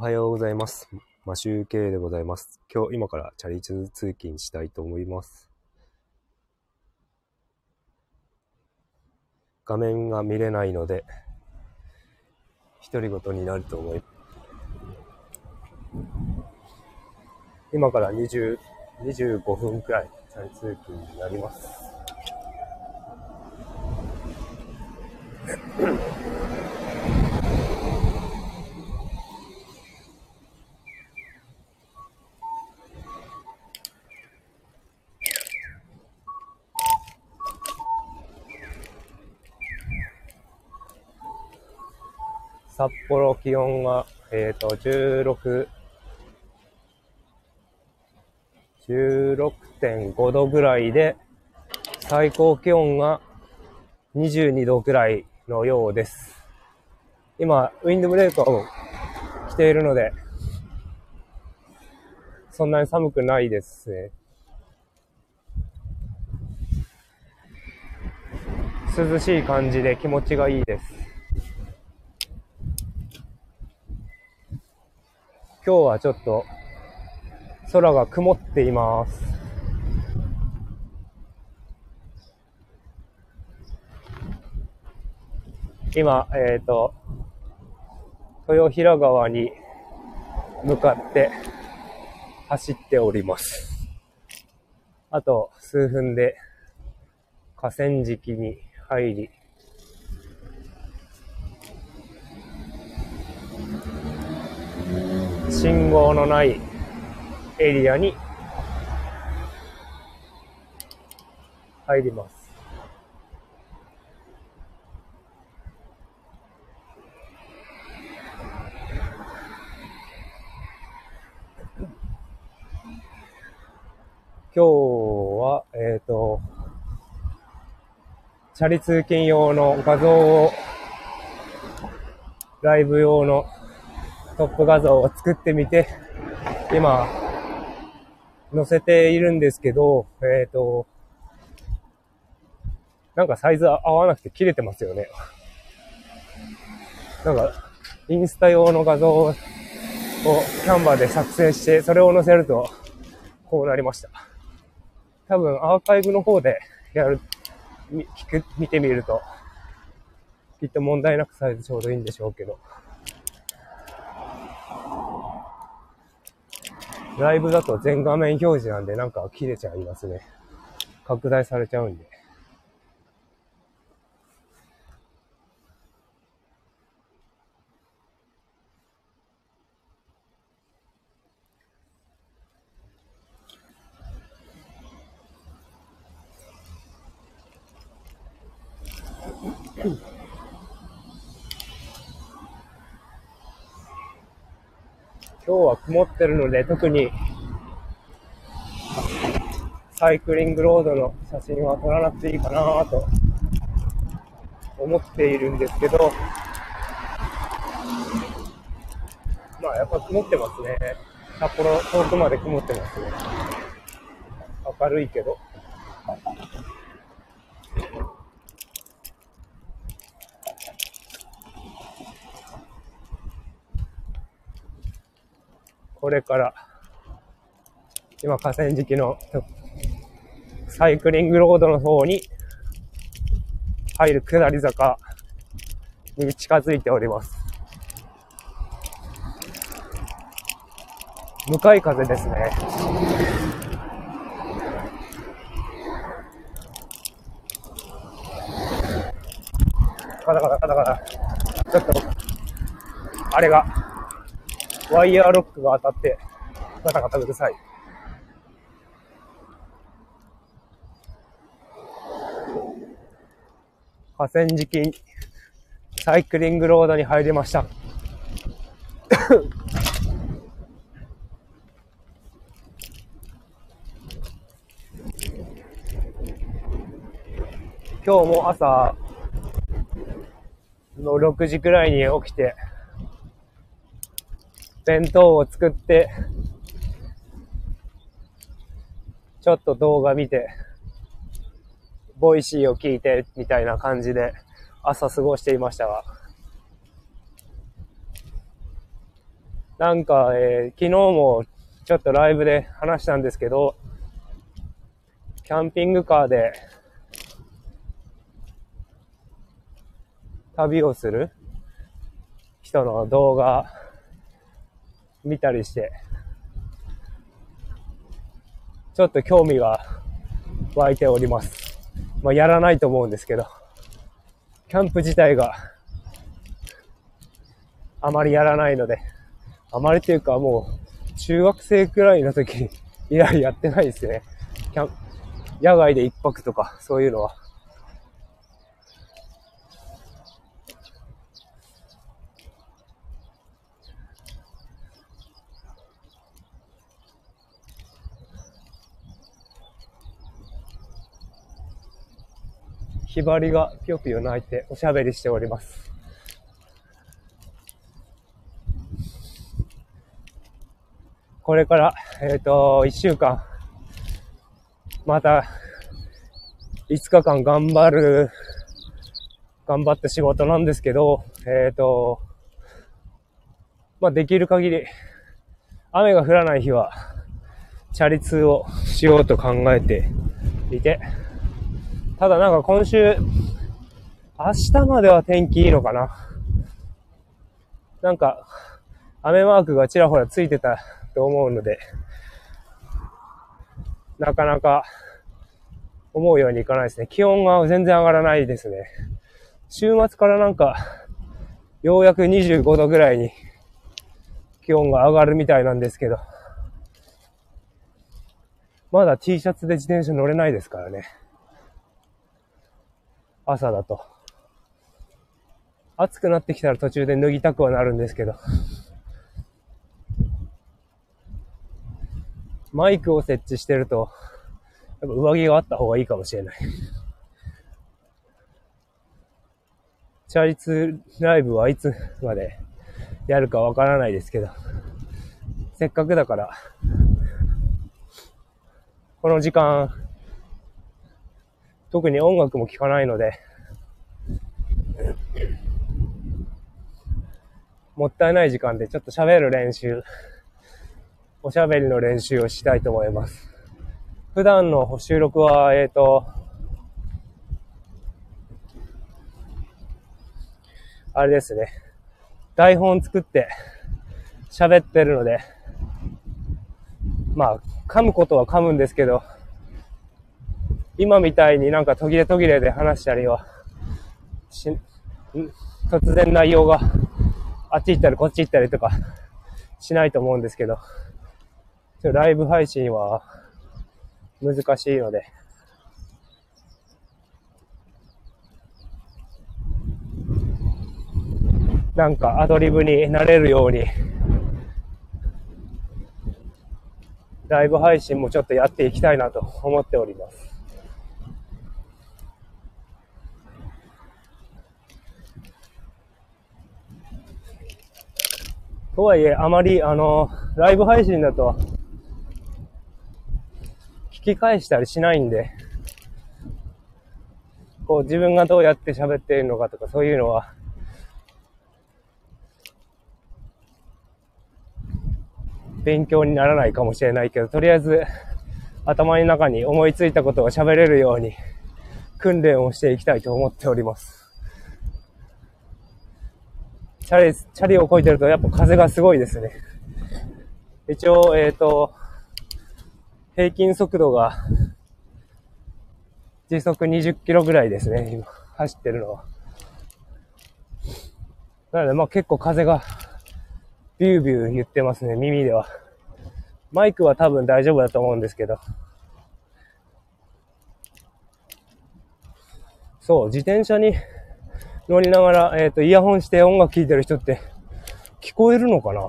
おはようございます。マシューケイでございます。今日、今からチャリ通通勤したいと思います。画面が見れないので、独り言になると思い今から20、25分くらいチャリ通勤になります。札幌気温が、えっ、と、16、16.5度ぐらいで、最高気温が22度ぐらいのようです。今、ウィンドブレーカーを着ているので、そんなに寒くないですね。涼しい感じで気持ちがいいです。今日はちょっと空が曇っています。今、えっ、と、豊平川に向かって走っております。あと数分で河川敷に入り、信号のないエリアに入ります。今日は、えっ、と、チャリ通勤用の画像を、ライブ用のトップ画像を作ってみて、今、載せているんですけど、えっ、と、なんかサイズ合わなくて切れてますよね。なんか、インスタ用の画像をキャンバーで作成して、それを載せると、こうなりました。多分アーカイブの方でやる、見てみると、きっと問題なくサイズちょうどいいんでしょうけど。ライブだと全画面表示なんでなんか切れちゃいますね。拡大されちゃうんで。今日は曇ってるので特にサイクリングロードの写真は撮らなくていいかなと思っているんですけど、まあやっぱ曇ってますね。札幌遠くまで曇ってますね。明るいけど。これから、今河川敷のサイクリングロードの方に入る下り坂に近づいております。向かい風ですね。カタカタカタカタ。ちょっと、あれが、ワイヤーロックが当たって、ガタガタうるさい。河川敷、サイクリングロードに入りました。今日も朝の6時くらいに起きて、弁当を作って、ちょっと動画見て、 Voicy を聞いて、みたいな感じで朝過ごしていましたが、なんか、えー昨日もちょっとライブで話したんですけど、キャンピングカーで旅をする人の動画見たりして、ちょっと興味が湧いております。まあ、やらないと思うんですけど、キャンプ自体があまりやらないので、あまりというかもう中学生くらいの時に以来やってないですね。キャン野外で一泊とかそういうのは。ひばりがぴよぴよ鳴いておしゃべりしております。これから、えっ、と、一週間、また、5日間頑張る、頑張った仕事なんですけど、えっ、と、まあ、できる限り、雨が降らない日は、チャリ通をしようと考えていて、ただなんか今週、明日までは天気いいのかな。なんか、雨マークがちらほらついてたと思うので、なかなか思うようにいかないですね。気温が全然上がらないですね。週末からなんか、ようやく25度ぐらいに気温が上がるみたいなんですけど、まだ T シャツで自転車乗れないですからね。朝だと。暑くなってきたら途中で脱ぎたくはなるんですけど。マイクを設置してると、やっぱ上着があった方がいいかもしれない。チャリツライブはいつまでやるかわからないですけど、せっかくだから、この時間、特に音楽も聴かないので、もったいない時間でちょっと喋る練習、おしゃべりの練習をしたいと思います。普段の収録は、えっ、と、あれですね。台本作って喋ってるので、まあ、噛むことは噛むんですけど、今みたいになんか途切れ途切れで話したりは、し、突然内容があっち行ったりこっち行ったりとかしないと思うんですけど、ライブ配信は難しいので、なんかアドリブになれるように、ライブ配信もちょっとやっていきたいなと思っております。とはいえ、あまり、あの、ライブ配信だと、聞き返したりしないんで、こう自分がどうやって喋っているのかとかそういうのは、勉強にならないかもしれないけど、とりあえず頭の中に思いついたことを喋れるように訓練をしていきたいと思っております。チャリ、チャリを漕いでるとやっぱ風がすごいですね。一応、えっ、と、平均速度が時速20キロぐらいですね、今、走ってるのは。なので、まあ結構風がビュービュー言ってますね、耳では。マイクは多分大丈夫だと思うんですけど。そう、自転車に乗りながら、えっ、と、イヤホンして音楽聴いてる人って聞こえるのかな？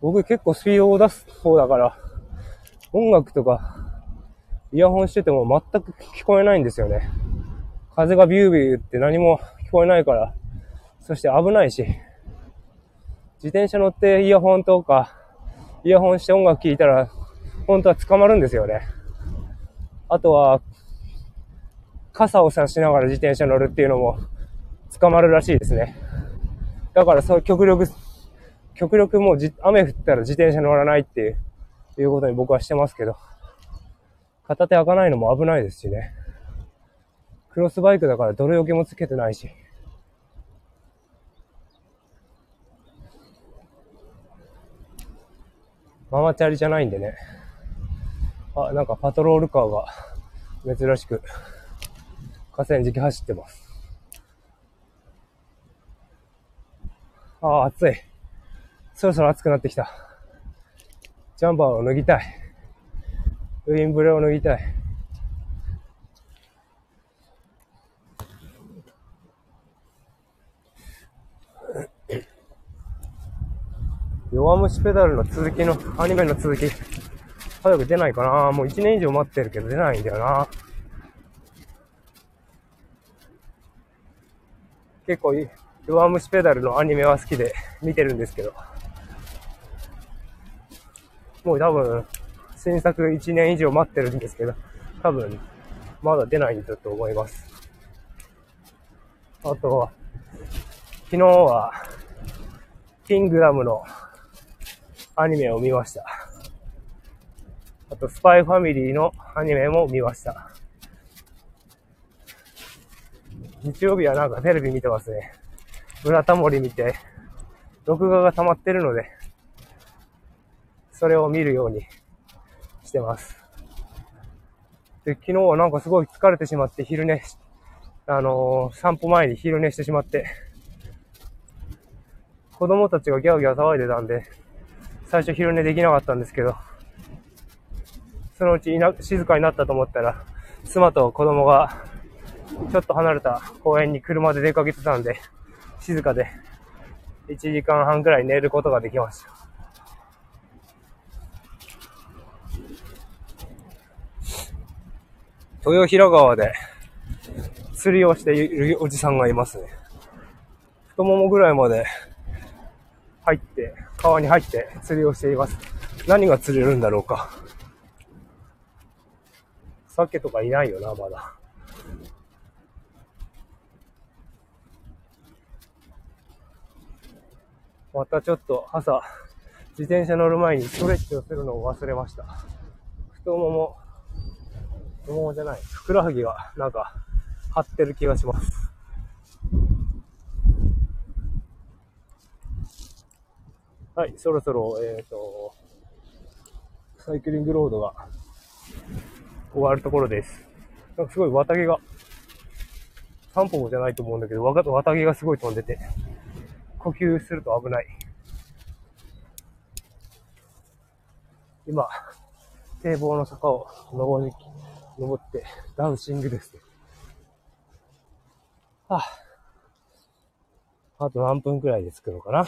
僕結構スピードを出す方だから、音楽とかイヤホンしてても全く聞こえないんですよね。風がビュービューって何も聞こえないから、そして危ないし、自転車乗ってイヤホンとか、イヤホンして音楽聴いたら、本当は捕まるんですよね。あとは、傘を差しながら自転車乗るっていうのも捕まるらしいですね。だからそう極力極力もうじ雨降ったら自転車乗らないっていう、いうことに僕はしてますけど、片手開かないのも危ないですしね。クロスバイクだから泥よけもつけてないし。ママチャリじゃないんでね。あ、なんかパトロールカーが珍しく河川敷走ってます。ああ、暑い。そろそろ暑くなってきた。ジャンパーを脱ぎたい。ウィンブレを脱ぎたい。弱虫ペダルの続きの、アニメの続き、早く出ないかなもう1年以上待ってるけど出ないんだよな結構、弱虫ペダルのアニメは好きで見てるんですけど、もう多分、新作1年以上待ってるんですけど、多分、まだ出ないんだと思います。あとは、昨日は、キングダムのアニメを見ました。あと、スパイファミリーのアニメも見ました。日曜日はなんかテレビ見てますね。ブラタモリ見て、録画が溜まってるので、それを見るようにしてます。で、昨日はなんかすごい疲れてしまって昼寝しあのー、散歩前に昼寝してしまって、子供たちがギャーギャー騒いでたんで、最初昼寝できなかったんですけど、そのうちいな静かになったと思ったら、妻と子供がちょっと離れた公園に車で出かけてたんで、静かで1時間半くらい寝ることができました。豊平川で釣りをしているおじさんがいますね。太ももぐらいまで入って、川に入って釣りをしています。何が釣れるんだろうか。鮭とかいないよな、まだ。またちょっと朝、自転車乗る前にストレッチをするのを忘れました。太もも、太ももじゃない、ふくらはぎがなんか張ってる気がします。はい、そろそろ、えっ、ー、と、サイクリングロードが終わるところです。なんかすごい綿毛が、タンポポじゃないと思うんだけど、綿毛がすごい飛んでて、呼吸すると危ない。今、堤防の坂を登り、登って、ダンシングです。あ、あと何分くらいで着くのかな。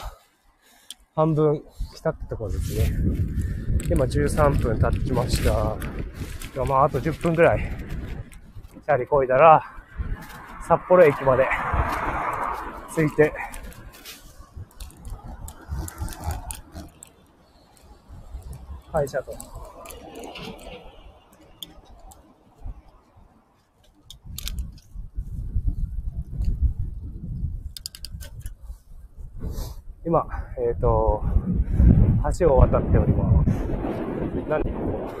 半分来たってところですね。今13分経ちました。まあ、あと10分くらい、チャリこいだら、札幌駅まで着いて、会社と。今、えっ、ー、と、橋を渡っております。何ここ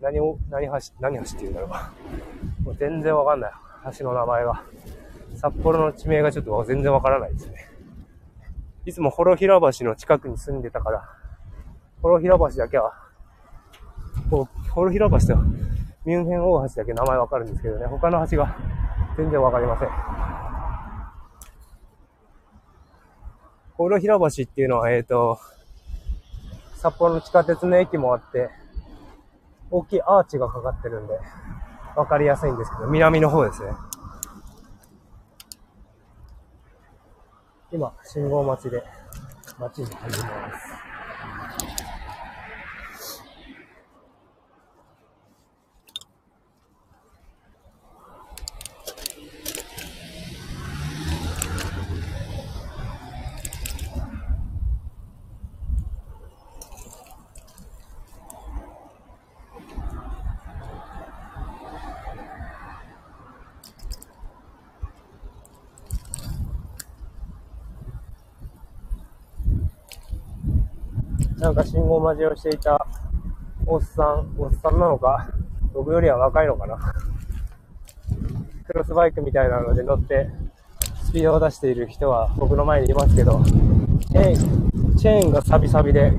何を、何橋、何橋って言うんだろう。もう全然わかんない。橋の名前が。札幌の地名がちょっと全然わからないですね。いつも幌平橋の近くに住んでたから、幌平橋だけは、こう、幌平橋とミュンヘン大橋だけ名前わかるんですけどね、他の橋が全然わかりません。幌平橋っていうのは、えっ、ー、と、札幌の地下鉄の駅もあって、大きいアーチがかかってるんで、わかりやすいんですけど、南の方ですね。今、信号待ちで、街に入ります。なんか信号待ちをしていたおっさん、おっさんなのか、僕よりは若いのかな？クロスバイクみたいなので乗って、スピードを出している人は僕の前にいますけど、チェーン、チェーンがサビサビで、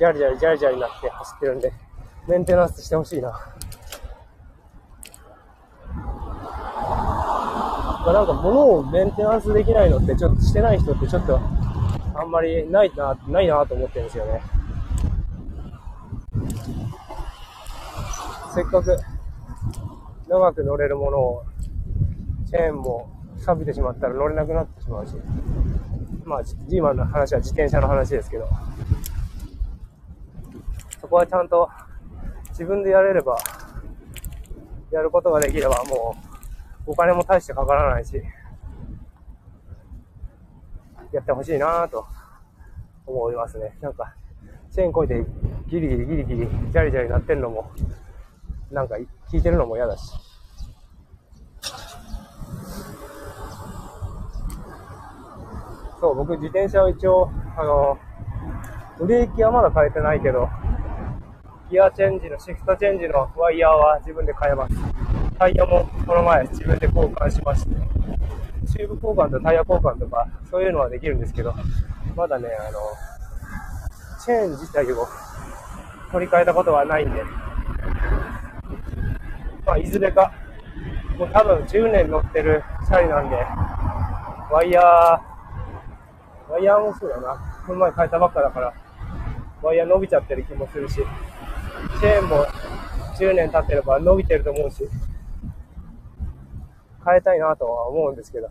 ジャリジャリジャリジャリになって走ってるんで、メンテナンスしてほしいな。まあ、なんか物をメンテナンスできないのってちょっとしてない人ってちょっとあんまりないな、ないなと思ってるんですよね。せっかく長く乗れるものを、チェーンも錆びてしまったら乗れなくなってしまうし、まあ、ジーマンの話は自転車の話ですけど、そこはちゃんと自分でやれれば、やることができればもうお金も大してかからないし、やってほしいなぁと思いますね。なんか、チェーンこいてギリギリギリギリ、ジャリジャリなってるのも、なんか聞いてるのも嫌だし。そう、僕自転車を一応、あの、ブレーキはまだ変えてないけど、ギアチェンジの、シフトチェンジのワイヤーは自分で変えます。タイヤもこの前自分で交換しまして、チューブ交換とタイヤ交換とか、そういうのはできるんですけど、まだね、あの、チェーン自体を取り替えたことはないんで、まあ、いずれか、もう多分10年乗ってるチャリなんで、ワイヤー、ワイヤーもそうだな。この前変えたばっかだから、ワイヤー伸びちゃってる気もするし、チェーンも10年経ってれば伸びてると思うし、変えたいなとは思うんですけど、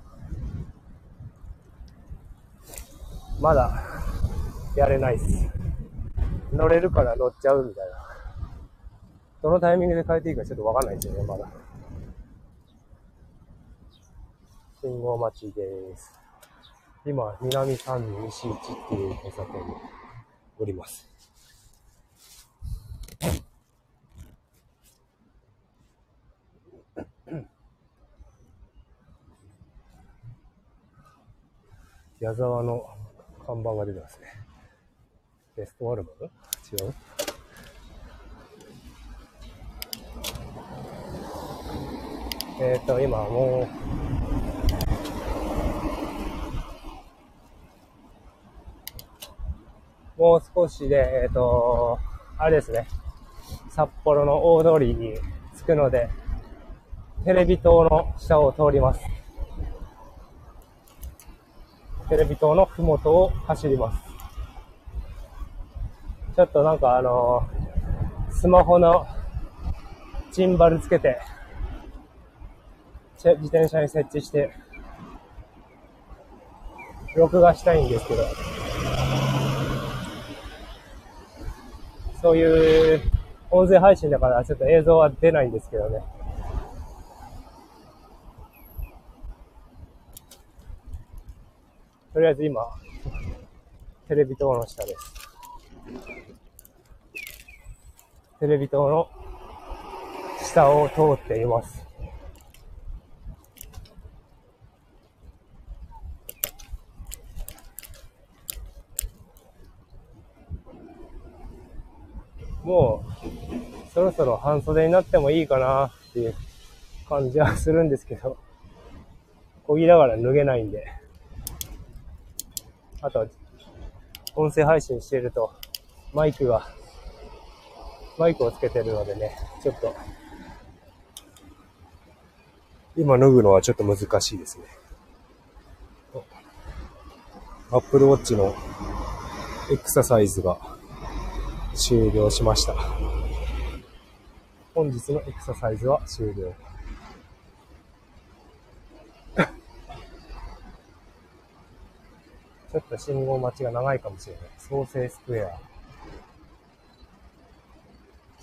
まだやれないっす。乗れるから乗っちゃうみたいな。どのタイミングで変えていいかちょっとわかんないですよね、まだ。信号待ちです。今、南三西一っていう交差点におります。矢沢の看板が出てますね。ベストアルバム？違う？えっ、ー、と、今もう、もう少しで、えっ、ー、と、あれですね。札幌の大通りに着くので、テレビ塔の下を通ります。テレビ塔のふもとを走ります。ちょっとなんかあのー、スマホのジンバルつけて、自転車に設置して、録画したいんですけど、そういう音声配信だからちょっと映像は出ないんですけどね。とりあえず今、テレビ塔の下です。テレビ塔の下を通っています。もう、そろそろ半袖になってもいいかなっていう感じはするんですけど、こぎながら脱げないんで。あと、音声配信していると、マイクが、マイクをつけてるのでね、ちょっと、今脱ぐのはちょっと難しいですね。Apple Watch のエクササイズが終了しました。本日のエクササイズは終了。ょっと信号待ちが長いかもしれない。創生スクエア。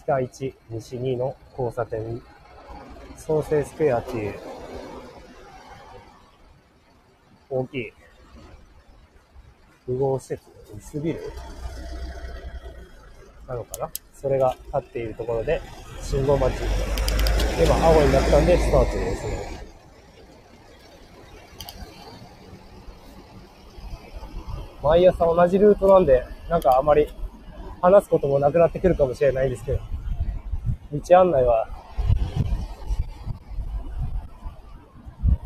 北1、西2の交差点に、創生スクエアっていう、大きい、複合施設、ミスビル？なのかな？それが立っているところで、信号待ち。今、青になったんで、スタートですね。毎朝同じルートなんで、なんかあまり話すこともなくなってくるかもしれないですけど、道案内は、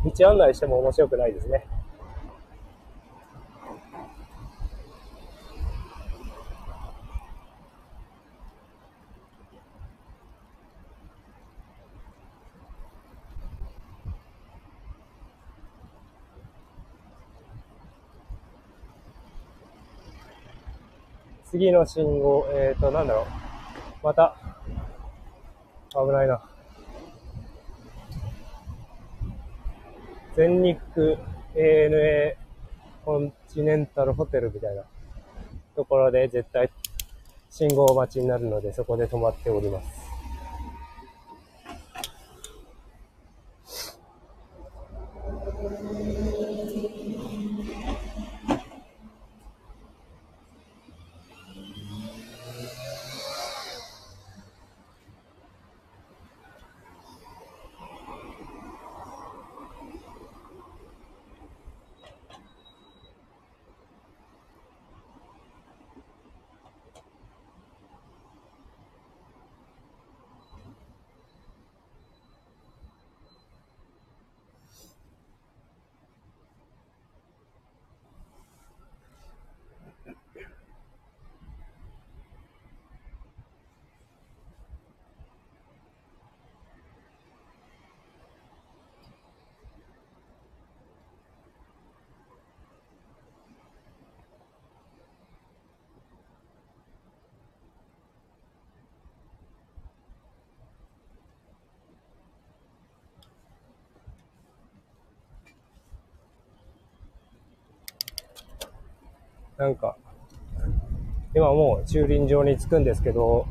道案内しても面白くないですね。次の信号、えっ、ー、と、なんだろう。また、危ないな。全日空 ANA コンチネンタルホテルみたいなところで絶対信号待ちになるのでそこで止まっております。なんか、今もう駐輪場に着くんですけど、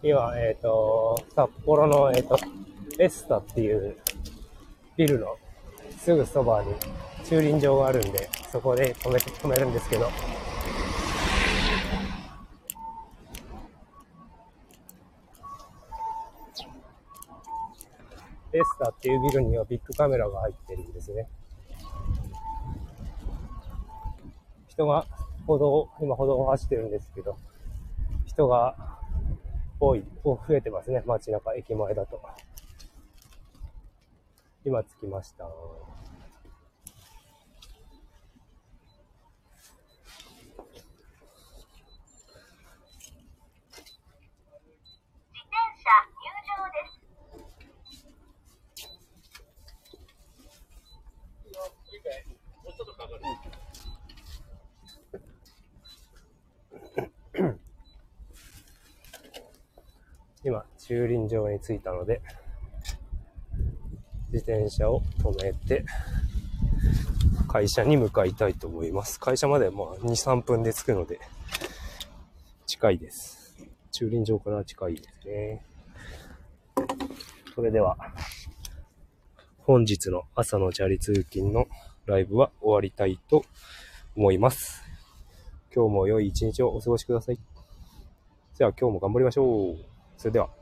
今、えっ、ー、と、札幌の、えっ、ー、と、エスタっていうビルのすぐそばに駐輪場があるんで、そこで止めて、止めるんですけど、エスタっていうビルにはビッグカメラが入ってるんですね。人が歩道、今歩道を走ってるんですけど、人が多い、増えてますね。街中、駅前だと。今着きました。今、駐輪場に着いたので、自転車を止めて、会社に向かいたいと思います。会社までまあ2、3分で着くので、近いです。駐輪場から近いですね。それでは、本日の朝のチャリ通勤のライブは終わりたいと思います。今日も良い一日をお過ごしください。じゃあ今日も頑張りましょう。それでは。